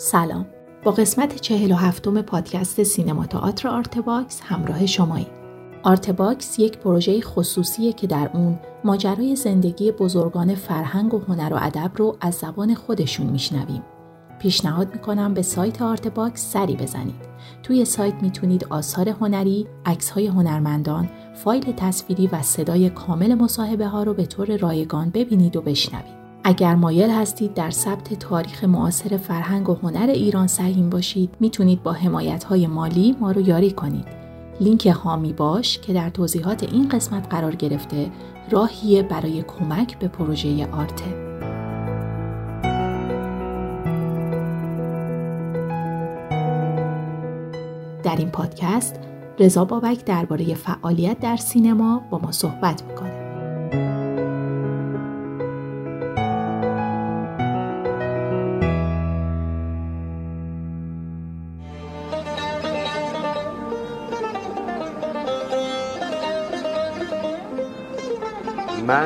سلام. با قسمت چهل و هفتم پادکست سینما تئاتر آرتباکس همراه شمایی. آرتباکس یک پروژه خصوصیه که در اون ماجرای زندگی بزرگان فرهنگ و هنر و ادب رو از زبان خودشون میشنویم. پیشنهاد می‌کنم به سایت آرتباکس سری بزنید. توی سایت می‌تونید آثار هنری، های هنرمندان، فایل تصویری و صدای کامل مصاحبه ها رو به طور رایگان ببینید و بشنوید. اگر مایل هستید در ثبت تاریخ معاصر فرهنگ و هنر ایران سهیم باشید می‌تونید با حمایت های مالی ما رو یاری کنید. لینک هامی باش که در توضیحات این قسمت قرار گرفته راهیه برای کمک به پروژه آرته در این پادکست رضا بابک درباره فعالیت در سینما با ما صحبت می‌کنه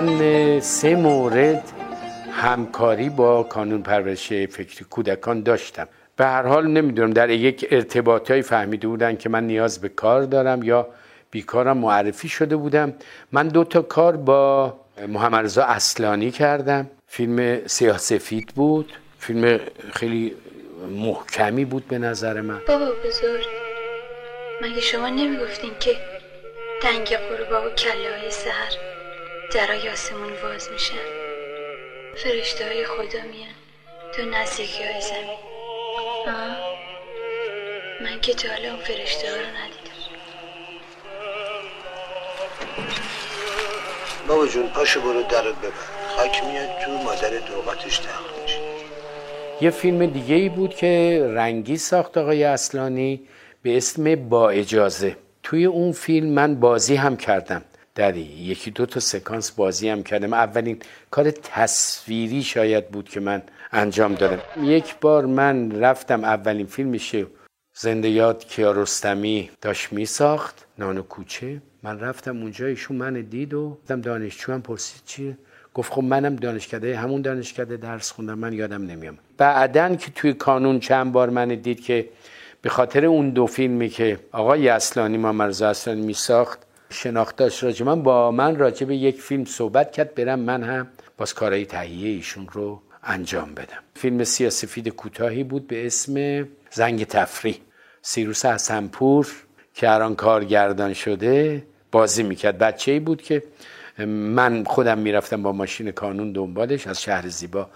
من سه مورد همکاری با کانون پرورش فکری کودکان داشتم. به هر حال نمی‌دونم در یک ارتباطی فهمیده بودن که من نیاز به کار دارم یا بیکارم معرفی شده بودم. من دو تا کار با محمد اصلانی کردم. فیلم سیاه سفید بود. فیلم خیلی محکمی بود به نظر من. بابا بزرگ مگه شما نمی‌گفتین که تنگ قربا و کله سهر درای آسمون باز میشن فرشته های خدا میان. تو نزدیکی های زمین. من که تا حالا اون فرشته ها رو ندیدم. بابا جون پاشو برو درت ببر. خاک میاد تو مادر دوقاتش تخت میشه. یه فیلم دیگه ای بود که رنگی ساخت آقای اصلانی به اسم با اجازه. توی اون فیلم من بازی هم کردم. در یکی دو تا سکانس بازی هم کردم. اولین کار تصویری شاید بود که من انجام دادم. یک بار من رفتم اولین فیلمشه زنده یاد کیارستمی داشت می ساخت نانو کوچه. من رفتم اونجا ایشون من دید و دانشجو هم پرسید چیه؟ گفت خب منم دانشکده همون دانشکده درس خوندم من یادم نمیام بعدن که توی کانون چند بار من دید که به خاطر اون دو فیلمی که آقای اصلانی ما مرزا اصلانی می ساخت شناخت داشت راجع من با من راجع به یک فیلم صحبت کرد برم من هم باز کارهای تهیه ایشون رو انجام بدم. فیلم سیاسفید کوتاهی بود به اسم زنگ تفریح. سیروس حسنپور که الان کارگردان شده بازی می‌کرد. بچه ای بود که من خودم می‌رفتم با ماشین کانون دنبالش از شهر زیبا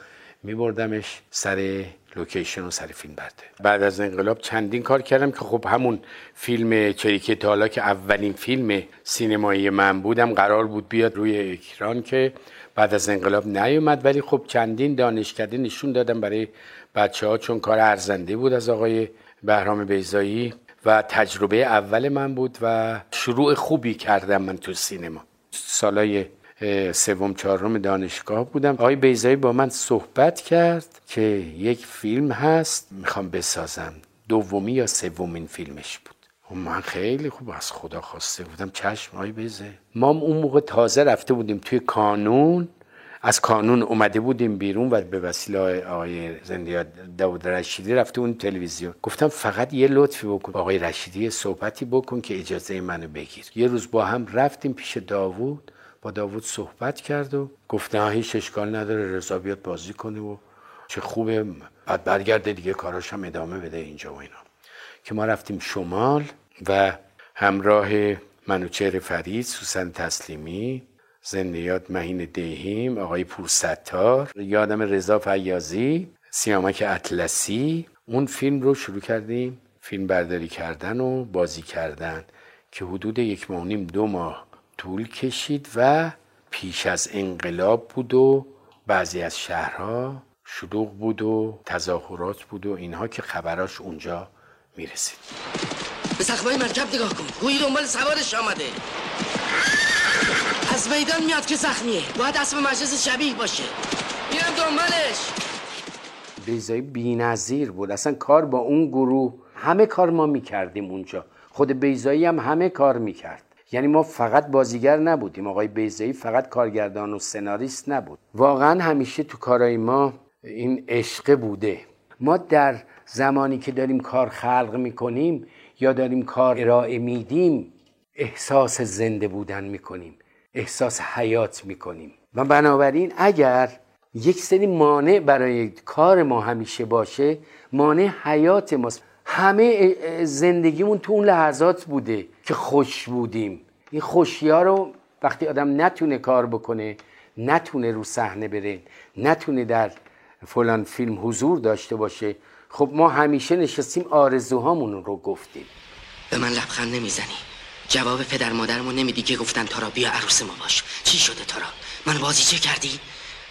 میبردمش سر لوکیشن و سر فیلم برده. بعد از انقلاب چندین کار کردم که خب همون فیلم چریکه تالا که اولین فیلم سینمایی من بودم قرار بود بیاد روی اکران که بعد از انقلاب نیومد. ولی خب چندین دانشکده نشون دادم برای بچه ها چون کار ارزنده بود از آقای بهرام بیزایی و تجربه اول من بود و شروع خوبی کردم من تو سینما. سالای سوم چهارم دانشگاه بودم. آقای بیزایی با من صحبت کرد که یک فیلم هست می‌خوام بسازم. دومی یا سومین فیلمش بود. و من خیلی خوب از خدا خواسته بودم. چشم آقای بیزه ما اون موقع تازه رفته بودیم توی کانون. از کانون اومده بودیم بیرون و به وسیله آقای زنده داود رشیدی رفته اون تلویزیون. گفتم فقط یه لطفی بکن. آقای رشیدی صحبتی بکن که اجازه منو بگیر. یه روز با هم رفتیم پیش داوود. با داوود صحبت کرد و گفت نه هیچ اشکال نداره رضا بیاد بازی کنه و چه خوبه. بعد برگرده دیگه کاراش هم ادامه بده اینجا و اینا. که ما رفتیم شمال و همراه منوچهر فرید سوسن تسلیمی زندیات مهین دهیم آقای پورستار یادم رضا فیازی سیامک اطلسی. اون فیلم رو شروع کردیم فیلم برداری کردن و بازی کردن که حدود یک ماه نیم دو ماه طول کشید و پیش از انقلاب بود و بعضی از شهرها شلوغ بود و تظاهرات بود و اینها که خبراش اونجا می‌رسید. به سخمای مرکب نگاه کن. گویی دنبال سوارش آمده. از میدان میاد که زخمیه. باید اسب مجلس شبیه باشه. میرم دنبالش. بیزایی بی نظیر بود. اصلا کار با اون گروه همه کار ما می‌کردیم اونجا. خود بیزایی هم همه کار می‌کرد. یعنی ما فقط بازیگر نبودیم. آقای بیزایی فقط کارگردان و سناریست نبود. واقعا همیشه تو کارای ما این عشقه بوده. ما در زمانی که داریم کار خلق می‌کنیم یا داریم کار ارائه میدیم احساس زنده بودن می‌کنیم احساس حیات می‌کنیم. و بنابراین اگر یک سری مانع برای کار ما همیشه باشه مانع حیات ماست. همه زندگیمون تو اون لحظات بوده که خوش بودیم. این خوشی ها رو وقتی آدم نتونه کار بکنه نتونه رو صحنه بره نتونه در فلان فیلم حضور داشته باشه خب ما همیشه نشستیم آرزوهامون رو گفتیم. به من لبخند نمی‌زنی. جواب پدر مادرمو نمیدی که گفتن تارا بیا عروس ما باش. چی شده تارا؟ من بازی چه کردی؟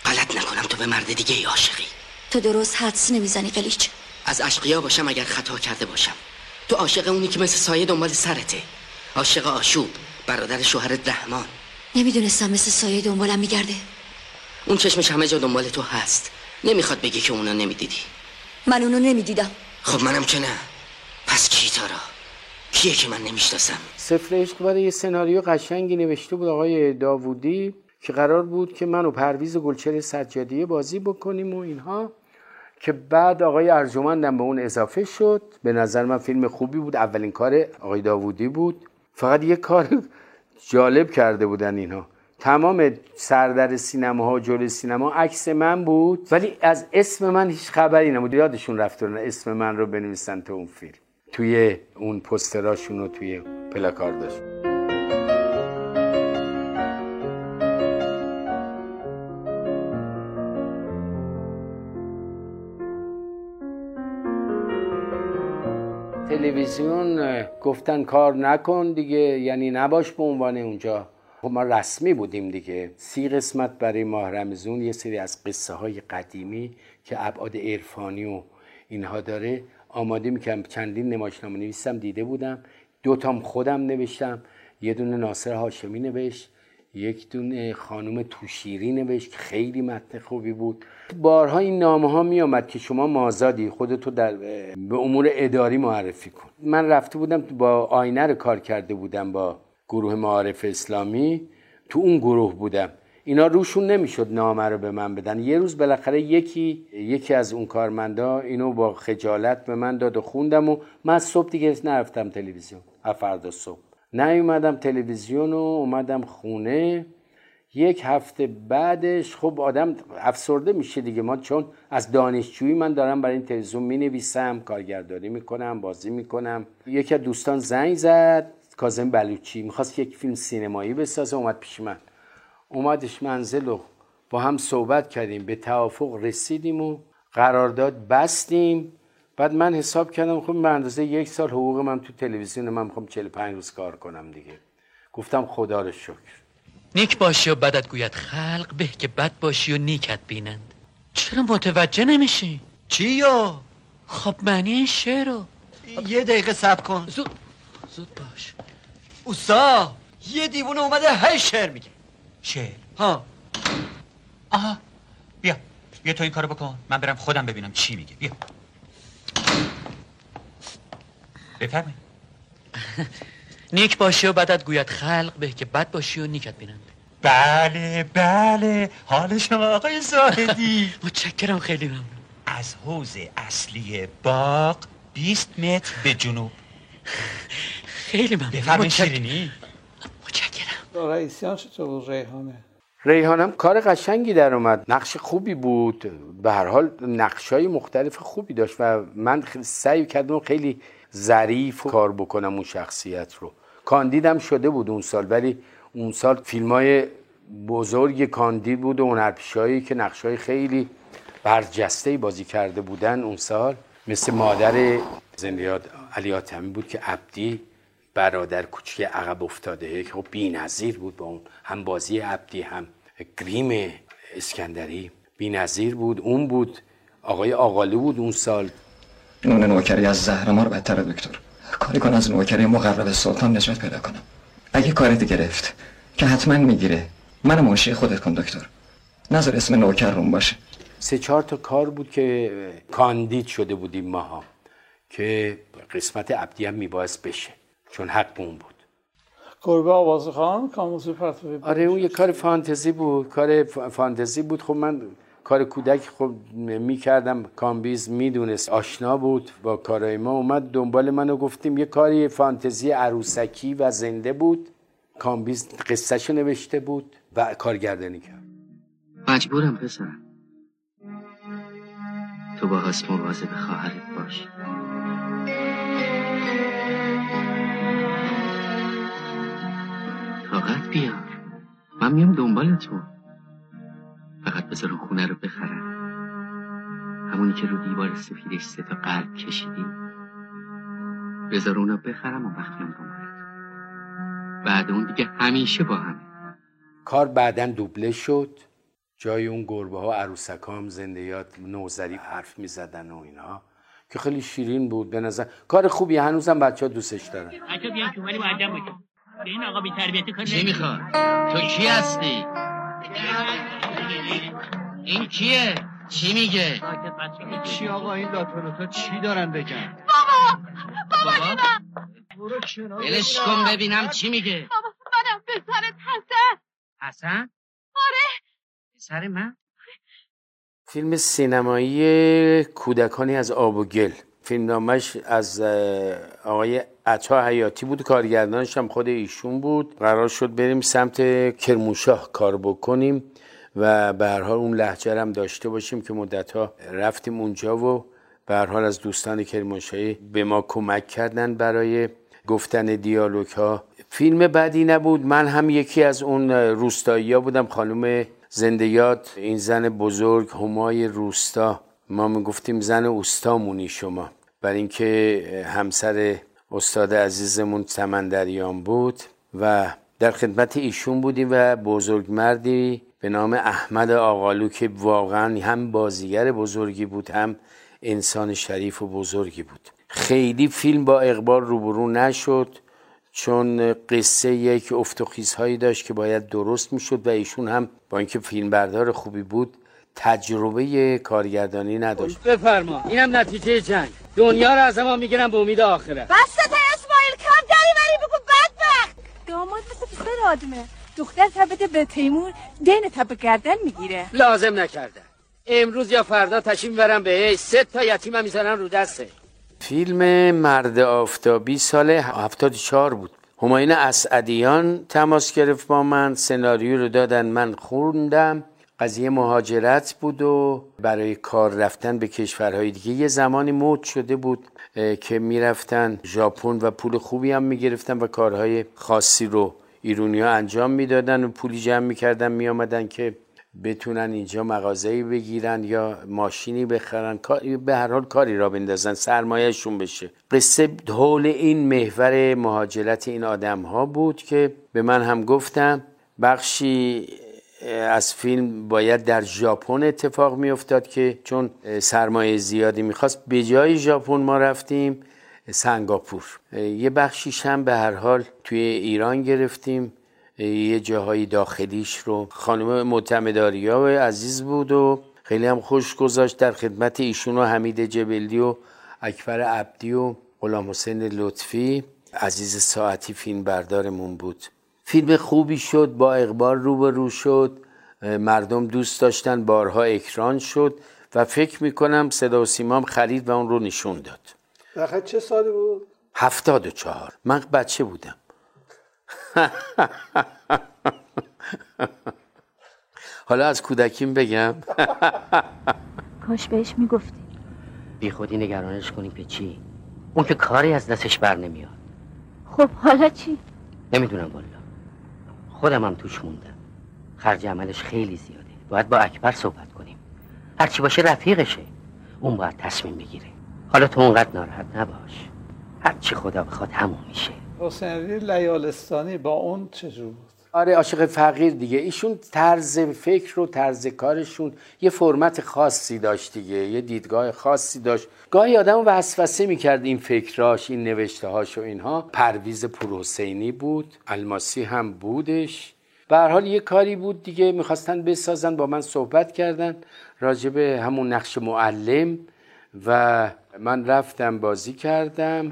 غلط نکنم تو به مرد دیگه ای عاشقی. تو درست حدس نمی‌زنی قلیچ از اشقیا باشم اگر خطا کرده باشم. تو عاشق اونی که مثل سایه دنبال سرته. عاشق آشوب برادر شوهر رحمان. نمی‌دونستم مثل سایه دنبالم میگرده. اون چشمش همه جا دنبال تو هست. نمی‌خواد بگی که اونا نمی‌دیدی. من اونو نمی‌دیدم. خب منم که نه. پس کی تارا کیه که من نمی‌شناسم؟ سفر عشق برای یه سناریو قشنگی نوشته بود آقای داوودی که قرار بود که من و پرویز گلچر سجادیه بازی بکنیم و اینها. که بعد آقای ارجمندم به اون اضافه شد. به نظر من فیلم خوبی بود. اولین کار آقای داوودی بود. فقط یه کار جالب کرده بودن اینها. تمام سردر سینما ها جلوی سینما عکس من بود. ولی از اسم من هیچ خبری نبود. یادشون رفت اسم من رو بنویسن تو اون فیلم. توی اون پستراشون رو توی داشت تلویزیون گفتن کار نکن دیگه یعنی نباش به عنوان اونجا. خب ما رسمی بودیم دیگه. سی قسمت برای ماه رمزون یه سری از قصه های قدیمی که ابعاد عرفانی و اینها داره آماده می‌کنم چندین نمایشنامه نویسم دیده بودم. دوتام خودم نوشتم. یه دونه ناصر هاشمی نوشت. یک دونه خانم توشیری نوشت که خیلی متن خوبی بود. بارها این نامه ها می آمد که شما مازادی خودتو در به امور اداری معرفی کن. من رفته بودم با آینه رو کار کرده بودم با گروه معارف اسلامی. تو اون گروه بودم. اینا روشون نمی‌شد نامه رو به من بدن. یه روز بالاخره یکی یکی از اون کارمندا اینو با خجالت به من داد و خوندم و من صبح دیگه نرفتم تلویزیون. فردا صبح. نیومدم تلویزیون و اومدم خونه. یک هفته بعدش خب آدم افسرده میشه دیگه. ما چون از دانشجویی من دارم برای این تلویزیون می نویسم کارگردانی می‌کنم بازی می‌کنم. یکی از دوستان زنگ زد کازم بلوچی. می‌خواست یک فیلم سینمایی بسازه. اومد پیش من. اومدش منزل و با هم صحبت کردیم. به توافق رسیدیم و قرارداد بستیم. بعد من حساب کردم خب به اندازه یک سال حقوق من تو تلویزیون من می‌خوام 45 روز کار کنم دیگه. گفتم خدا رو شکر. نیک باشی و بدت گوید خلق به که بد باشی و نیکت بینند. چرا متوجه نمیشی؟ چی یا؟ خب معنی این شعر رو. یه دقیقه سب کن. زود زود باش. اوستا یه دیوونه اومده هی شعر میگه. شعر. ها. آها بیا بیا تو این کارو بکن. من برم خودم ببینم چی میگه. بیا. بفرمایید نیک باشی و بدت گوید خلق به که بد باشی و نیکت بینند. بله بله. حال شما آقای زاهدی. متشکرم خیلی ممنون. از حوز اصلی باغ 20 متر به جنوب. خیلی ممنون. بفرمایید شیرینی. متشکرم. رئیسیان چطور بود؟ ریحانه. ریحانم کار قشنگی در اومد. نقش خوبی بود. به هر حال نقشای مختلف خوبی داشت و من سعی کردم خیلی ظریف کار بکنم اون شخصیت رو. کاندیدم شده بود اون سال ولی اون سال فیلم های بزرگ کاندید بود و هنرپیشایی که نقشای خیلی برجسته بازی کرده بودن اون سال. مثل مادر زندیات علی آتمی بود که عبدی برادر کوچک عقب افتاده که خب بی‌نظیر بود با اون. هم بازی عبدی هم گریم اسکندری بی‌نظیر بود. اون بود آقای آقالو بود اون سال. نون نوکری از زهر ما رو بدتره دکتر کاری کن از نوکری مقرب سلطان نجات پیدا کنم. اگه کارت گرفت که حتما می‌گیره من منشی خودت کن دکتر. نظر اسم نوکر روم باشه. سه چهار تا کار بود که کاندید شده بودیم ماها که قسمت عبدی هم میباعث بشه چون حق اون بود. گربه آواز خان کاموزی آره اون یه کار فانتزی بود. کار فانتزی بود. خب من کار کودک خب می‌کردم. کامبیز می‌دونست. آشنا بود با کارهای ما. اومد دنبال منو گفتیم یه کاری فانتزی عروسکی و زنده بود. کامبیز قصهشو نوشته بود و کارگردانی کرد. مجبورم پسرم تو با هست مواظب خواهرت باش. طاقت بیار. من میام دنبال تو. فقط بذار اون خونه رو بخرم. همونی که رو دیوار سفیدش سه تا قلب کشیدی بذار اونو بخرم و دنبال تو بعد اون دیگه همیشه با همه. کار بعدا دوبله شد. جای اون گربه ها عروسک هم زنده یاد نوزری حرف می زدن و اینها که خیلی شیرین بود به نظر. کار خوبی هنوزم بچه ها دوستش دارن. بچه بیان تو ولی معدم باشه. به این آقا بی تربیتی کار چی می‌خواد؟ تو کی هستی؟ این کیه؟ چی میگه؟ چی آقا این داتولوتا چی دارن بگن؟ بابا! بابا بابا؟ بلش کن ببینم چی میگه. بابا منم پسرت حسن حسن؟ آره. پسر من؟ فیلم سینمایی کودکانی از آب و گل. فیلم نامش از آقای عطا حیاتی بود کارگردانش هم خود ایشون بود. قرار شد بریم سمت کرموشاه کار بکنیم. و به حال اون لهجه هم داشته باشیم که مدت ها رفتیم اونجا و به حال از دوستان کرمانشاهی به ما کمک کردن برای گفتن دیالوگ ها فیلم بعدی نبود. من هم یکی از اون روستایی بودم خانم زنده یاد این زن بزرگ همای روستا. ما می‌گفتیم زن اوستامونی شما. برای اینکه همسر استاد عزیزمون سمندریان بود و در خدمت ایشون بودیم و بزرگمردی به نام احمد آقالو که واقعا هم بازیگر بزرگی بود هم انسان شریف و بزرگی بود. خیلی فیلم با اقبال روبرو نشد چون قصه یک افتخیزهایی داشت که باید درست می‌شد و ایشون هم با اینکه فیلمبردار خوبی بود تجربه کارگردانی نداشت. بفرما اینم نتیجه جنگ. دنیا رو از ما می‌گیرن به امید آخرت. بسته تا اسماعیل کم دری بری بکن بدبخت. داماد مثل پسر آدمه. دختر تبده به تیمور دین تب گردن می‌گیره. لازم نکردن امروز یا فردا تشیم برم به سه تا یتیم می‌زنن رو دسته فیلم مرد آفتابی سال 74 بود. هماین اسعدیان تماس گرفت با من سناریو رو دادن من خوندم. قضیه مهاجرت بود و برای کار رفتن به کشورهای دیگه یه زمانی مود شده بود که می‌رفتن ژاپن و پول خوبی هم می‌گرفتن و کارهای خاصی رو ایرونی ها انجام می‌دادن و پولی جمع می‌کردن میامدن که بتونن اینجا مغازه‌ای بگیرن یا ماشینی بخرن. به هر حال کاری را بندازن سرمایهشون بشه. قصه حول این محور مهاجرت این آدم ها بود که به من هم گفتم بخشی از فیلم باید در ژاپن اتفاق میافتاد که چون سرمایه زیادی می‌خواست به جای ژاپن ما رفتیم. سنگاپور. یه بخشیش هم به هر حال توی ایران گرفتیم. یه جاهای داخلیش رو. خانم معتمداریا عزیز بود و خیلی هم خوش گذاشت در خدمت ایشون و حمید جبلی و اکبر عبدی و غلام حسین لطفی. عزیز ساعتی فیلم بردارمون بود. فیلم خوبی شد با اقبال روبرو شد. مردم دوست داشتن بارها اکران شد و فکر می‌کنم صدا و سیمام خرید و اون رو نشون داد. دقیقا چه سالی بود؟ هفتاد و چهار. من بچه بودم. حالا از کودکیم بگم. کاش بهش می‌گفتی. بی خودی نگرانش کنی به چی؟ اون که کاری از دستش بر نمیاد. خب حالا چی؟ نمی‌دونم والا. خودم هم توش موندم. خرج عملش خیلی زیاده. باید با اکبر صحبت کنیم. هرچی باشه رفیقشه. اون باید تصمیم بگیره. حالا تو اونقدر ناراحت نباش. هرچی خدا بخواد همون میشه. حسین لیالستانی با اون چجور بود؟ آره عاشق فقیر دیگه. ایشون طرز فکر و طرز کارشون یه فرمت خاصی داشت دیگه یه دیدگاه خاصی داشت. گاهی آدم وسوسه می‌کرد این فکراش این نوشته هاش و اینها. پرویز پروسینی بود الماسی هم بودش. به هر حال یه کاری بود دیگه می‌خواستن بسازن با من صحبت کردن. راجب همون نقش معلم. و من رفتم بازی کردم.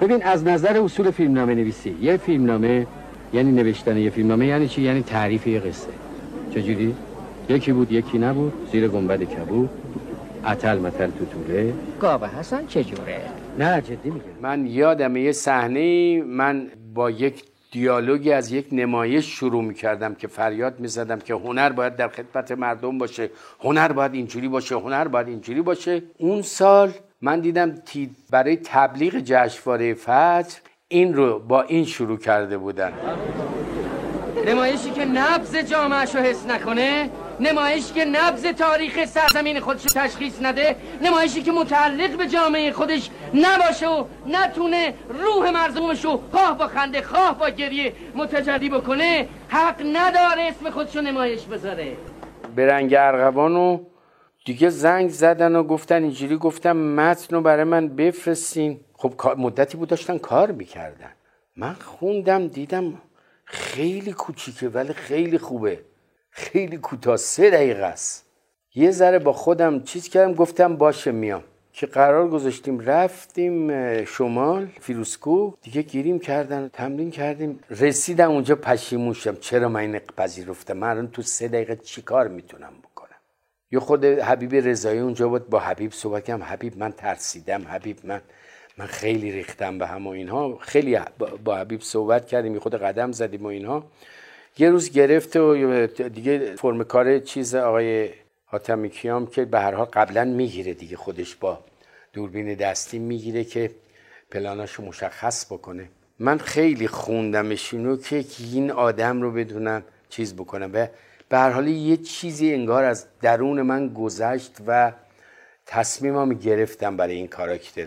ببین از نظر اصول فیلمنامه نویسی یه فیلمنامه یعنی نوشتن یه فیلمنامه یعنی چی؟ یعنی تعریف یه قصه. چجوری؟ یکی بود یکی نبود زیر گنبد کبود اتل متل تو توله گاوه حسن چجوره؟ نه جدی میگه من یادم یه صحنه من با یک دیالوگی از یک نمایش شروع می‌کردم که فریاد می‌زدم که هنر باید در خدمت مردم باشه هنر باید اینجوری باشه هنر باید اینجوری باشه. اون سال من دیدم برای تبلیغ جشنواره فجر این رو با این شروع کرده بودن. نمایشی که نبز جامعهشو حس نکنه نمایشی که نبز تاریخ سرزمین خودشو تشخیص نده نمایشی که متعلق به جامعه خودش نباشه و نتونه روح مرزومشو خواه با خنده خواه با گریه متجلی بکنه حق نداره اسم خودشو نمایش بذاره. به رنگ دیگه زنگ زدن و گفتن اینجوری گفتم متن رو برای من بفرستین. خب مدتی بود داشتن کار می‌کردن. من خوندم دیدم خیلی کوچیکه ولی خیلی خوبه. خیلی کوتاه سه دقیقه است. یه ذره با خودم چیز کردم گفتم باشه میام. که قرار گذاشتیم رفتیم شمال فیروسکو دیگه گیریم کردن تمرین کردیم. رسیدم اونجا پشیمون شدم چرا من این پذیرفتم من الان تو سه دقیقه چیکار می‌تونم بکنم؟ یه خود حبیب رضایی اونجا بود با حبیب صحبت کردم. حبیب من ترسیدم. حبیب من من خیلی ریختم به هم و اینها. خیلی با حبیب صحبت کردیم. خود قدم زدیم و اینها. یه روز گرفته و دیگه فرم کار چیز آقای حاتمی کیام که به هر حال قبلا می‌گیره دیگه خودش با دوربین دستی می‌گیره که پلاناشو مشخص بکنه. من خیلی خوندمش اینو که این آدم رو بدونم چیز بکنم به هر حال یه چیزی انگار از درون من گذشت و تصمیمم گرفتم برای این کاراکتر.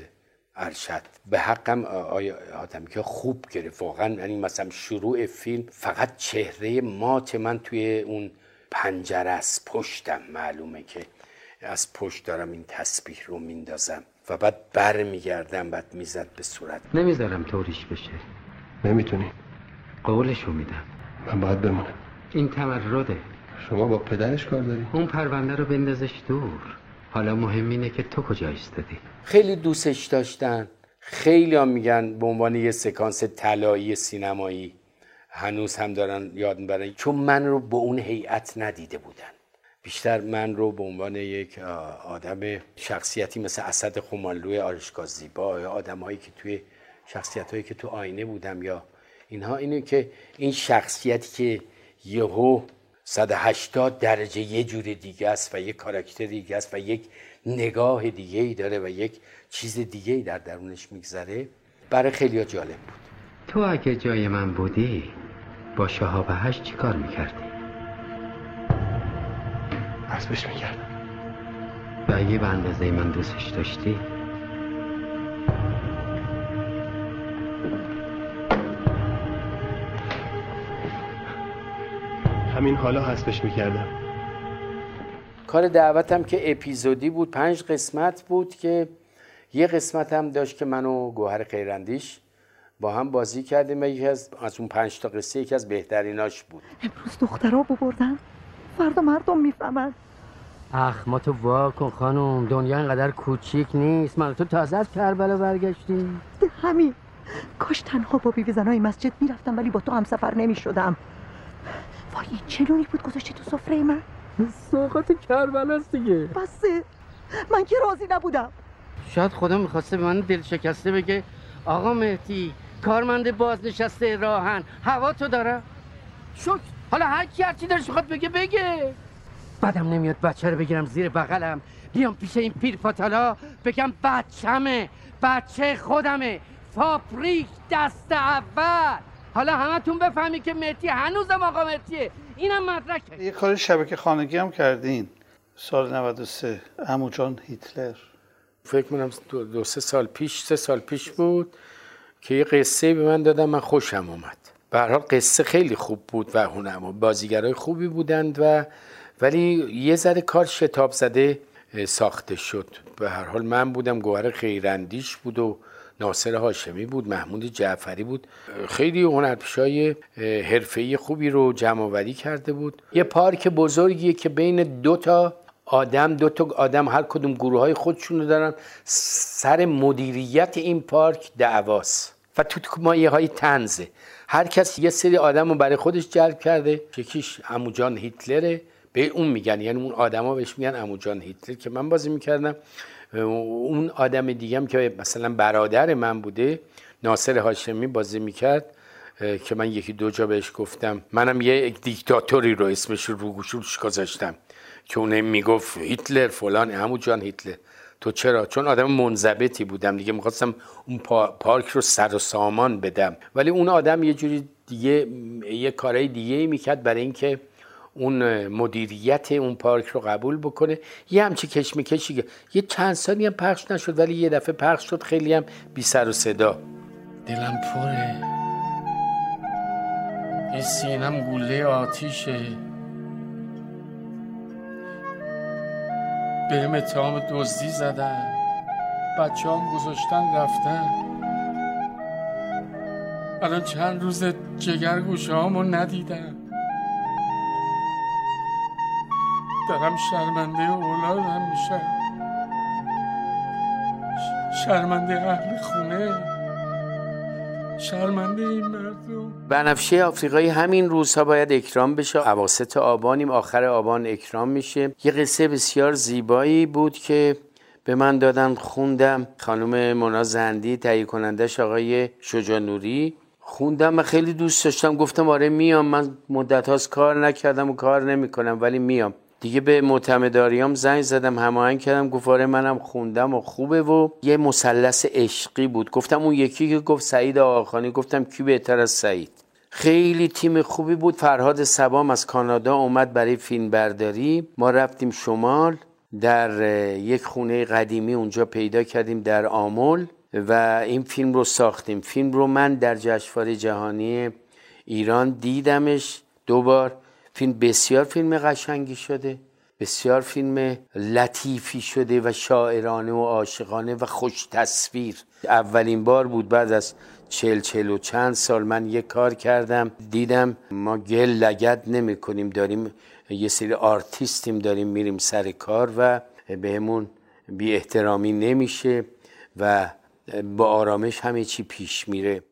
ارشد. به حقم آیا حاتمی که خوب گرفت؟ واقعا یعنی مثلا شروع فیلم فقط چهره مات من توی اون پنجره از پشتم. معلومه که از پشت دارم این تسبیح رو میندازم و بعد بر میگردم بعد می‌زد به صورت. نمی‌ذارم طوریش بشه. نمی‌تونی. قولشو میدم. من باید بمونم. این تمرده. شما با پدرش کار داری؟ اون پرونده رو بندازش دور. حالا مهم اینه که تو کجا ایستادی؟ خیلی دوستش داشتن. خیلی هم میگن به عنوان یه سکانس طلایی سینمایی. هنوز هم دارن یاد می‌برن. چون من رو به اون هیئت ندیده بودن. بیشتر من رو به عنوان یک آدم شخصیتی مثل اسد خمالوی آرشگاه زیبا یا آدم هایی که توی شخصیت هایی که تو آینه بودم یا اینها. اینه که این شخصیتی که یهو 180 درجه یه جور دیگه است و یک کاراکتر دیگه است و یک نگاه دیگه ای داره و یک چیز دیگه ای در درونش میگذره. برای خیلی جالب بود. تو اگه جای من بودی با شهاب هشت چی کار می‌کردی؟ حسبش می‌کردم. و اگه به اندازه من دوستش داشتی؟ همین حالا حسبش می‌کردم. کار دعوتم که اپیزودی بود پنج قسمت بود که یه قسمت هم داشت که منو گوهر خیراندیش با هم بازی کردیم و یکی از از اون پنج تا قصه یکی از بهتریناش بود. امروز دخترها ببردن؟ فردا مردم می‌فهمن. اخ ما تو وا کن خانم. دنیا اینقدر کوچیک نیست. من تو تازه از کربلا برگشتیم. همین. کاش تنها با بیوی زنای مسجد می‌رفتم ولی با تو هم سفر نمی‌شدم. وای این چه نوری بود گذاشتی تو سفره من؟ سوقات کربلاست دیگه. بسه. من که راضی نبودم. شاید خدا می‌خواسته به من دل شکسته بگه آقا مهدی کارمند بازنشسته راهن. هوا تو داره؟ شک. حالا هر کی هرچی دارش می‌خواد بگه بگه. بعدم نمیاد بچه رو بگیرم زیر بغلم. بیام پیش این پیر پاتالا بگم بچمه بچه خودمه. فاپریک دست اول. حالا همتون بفهمی که مهدی هنوزم آقا مهدیه اینم مدرکه یه کار شبکه خانگی هم کردین. سال 93 امو جان هیتلر. فکر کنم دو, دو سه سال پیش سه سال پیش بود که یه قصه به من دادم من خوشم اومد. به هر حال قصه خیلی خوب بود و هنم بازیگرای خوبی بودند و ولی یه ذره کار شتاب زده ساخته شد. به هر حال من بودم گوهر خیراندیش بود و ناصر هاشمی بود محمود جعفری بود. خیلی هنرپیشای حرفه‌ای خوبی رو جمع کرده بود. یه پارک بزرگیه که بین دو تا آدم دو تا آدم هر کدوم گروه های خودشون رو دارن. سر مدیریت این پارک دعواست. و تو مایه های تنزه هر کس یه سری آدم رو برای خودش جلب کرده. یکیش اموجان هیتلره. به اون میگن. یعنی اون آدما بهش میگن امو جان هیتلر که من بازی می‌کردم. اون آدم دیگه هم که مثلا برادر من بوده ناصر هاشمی بازی می‌کرد که من یکی دو جا بهش گفتم. منم یه دیکتاتوری رو اسمش رو گوشوش گذاشتم که اون می‌گفت هیتلر فلان همون جان هیتلر. تو چرا؟ چون آدم منضبطی بودم دیگه می‌خواستم اون پارک رو سر و سامان بدم. ولی اون آدم یه جوری دیگه یه کارهای دیگه می‌کرد برای اینکه اون مدیریت اون پارک رو قبول بکنه. یه همچی کشمکشی یه چند سالی هم پخش نشد ولی یه دفعه پخش شد خیلی هم بی سر و صدا. دلم پره. یه سینم گوله آتیشه. بهم اتهام دزدی زدن. بچه هم گذاشتن رفتن. الان چند روز جگر گوشه هامو ندیدم. دارم شرمنده اولادم میشم. شرمنده اهل خونه. شرمنده این مردم. بنفشه آفریقایی همین روزها باید اکرام بشه. عواست آبانیم آخر آبان اکرام میشه. یه قصه بسیار زیبایی بود که به من دادن خوندم. خانم مونا زندی تهیه کنندش آقای شجا نوری. خوندم و خیلی دوست داشتم. گفتم آره میام. من مدت هاست کار نکردم و کار نمی‌کنم ولی میام. دیگه به معتمداریام زنگ زدم هماهنگ کردم گفت آره منم خوندم و خوبه و یه مثلث عشقی بود. گفتم اون یکی که گفت سعید آقاخانی گفتم کی بهتر از سعید؟ خیلی تیم خوبی بود. فرهاد سبام از کانادا اومد برای فیلم برداری. ما رفتیم شمال در یک خونه قدیمی اونجا پیدا کردیم در آمل و این فیلم رو ساختیم. فیلم رو من در جشنواره جهانی ایران دیدمش دوبار. فیلم بسیار فیلم قشنگی شده بسیار فیلم لطیفی شده و شاعرانه و عاشقانه و خوش تصویر. اولین بار بود بعد از چل چل و چند سال من یه کار کردم دیدم ما گل لگد نمی کنیم داریم یه سری آرتیستیم داریم میریم سر کار و بهمون بی احترامی نمیشه و با آرامش همه چی پیش میره.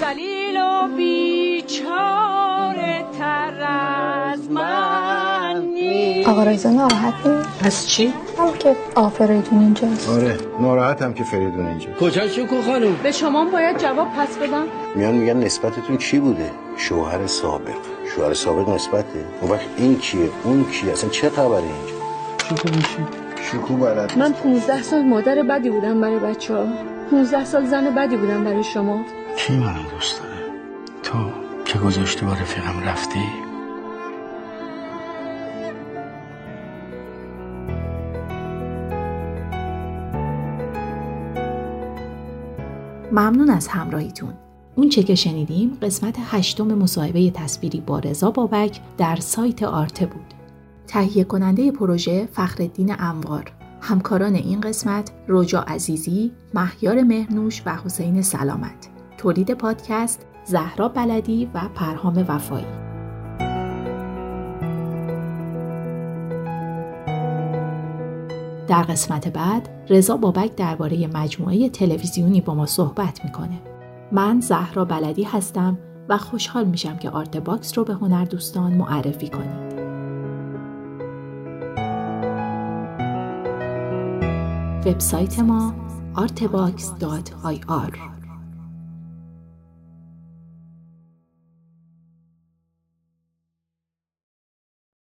زلیل و بیچاره تر از من آقا رضا ناراحت از چی؟ هم که آفریدون اینجاست. آره ناراحتم که فریدون اینجا کجا شکو خانم؟ به شما باید جواب پس بدم. میان میگن نسبتتون چی بوده؟ شوهر سابق. شوهر سابق نسبته. اون وقت این کیه؟ اون کیه؟ اصلا چه خبره اینجا؟ شکو میشی؟ شکو بلد من 15 سال مادر بدی بودم برای بچه ها 15 سال زن بدی بودم برای شما. کی منو دوست داره؟ تو که گذاشتی با رفیقم رفتی؟ ممنون از همراهیتون. اون چه که شنیدیم قسمت هشتم مصاحبه تصویری با رضا بابک در سایت آرته بود. تهیه کننده پروژه فخردین انوار. همکاران این قسمت روجا عزیزی، مهیار مهنوش و حسین سلامت. تولید پادکست زهرا بلدی و پرهام وفایی. در قسمت بعد رضا بابک درباره مجموعه تلویزیونی با ما صحبت می‌کنه. من زهرا بلدی هستم و خوشحال میشم که آرت باکس رو به هنر دوستان معرفی کنید وبسایت ما artbox.ir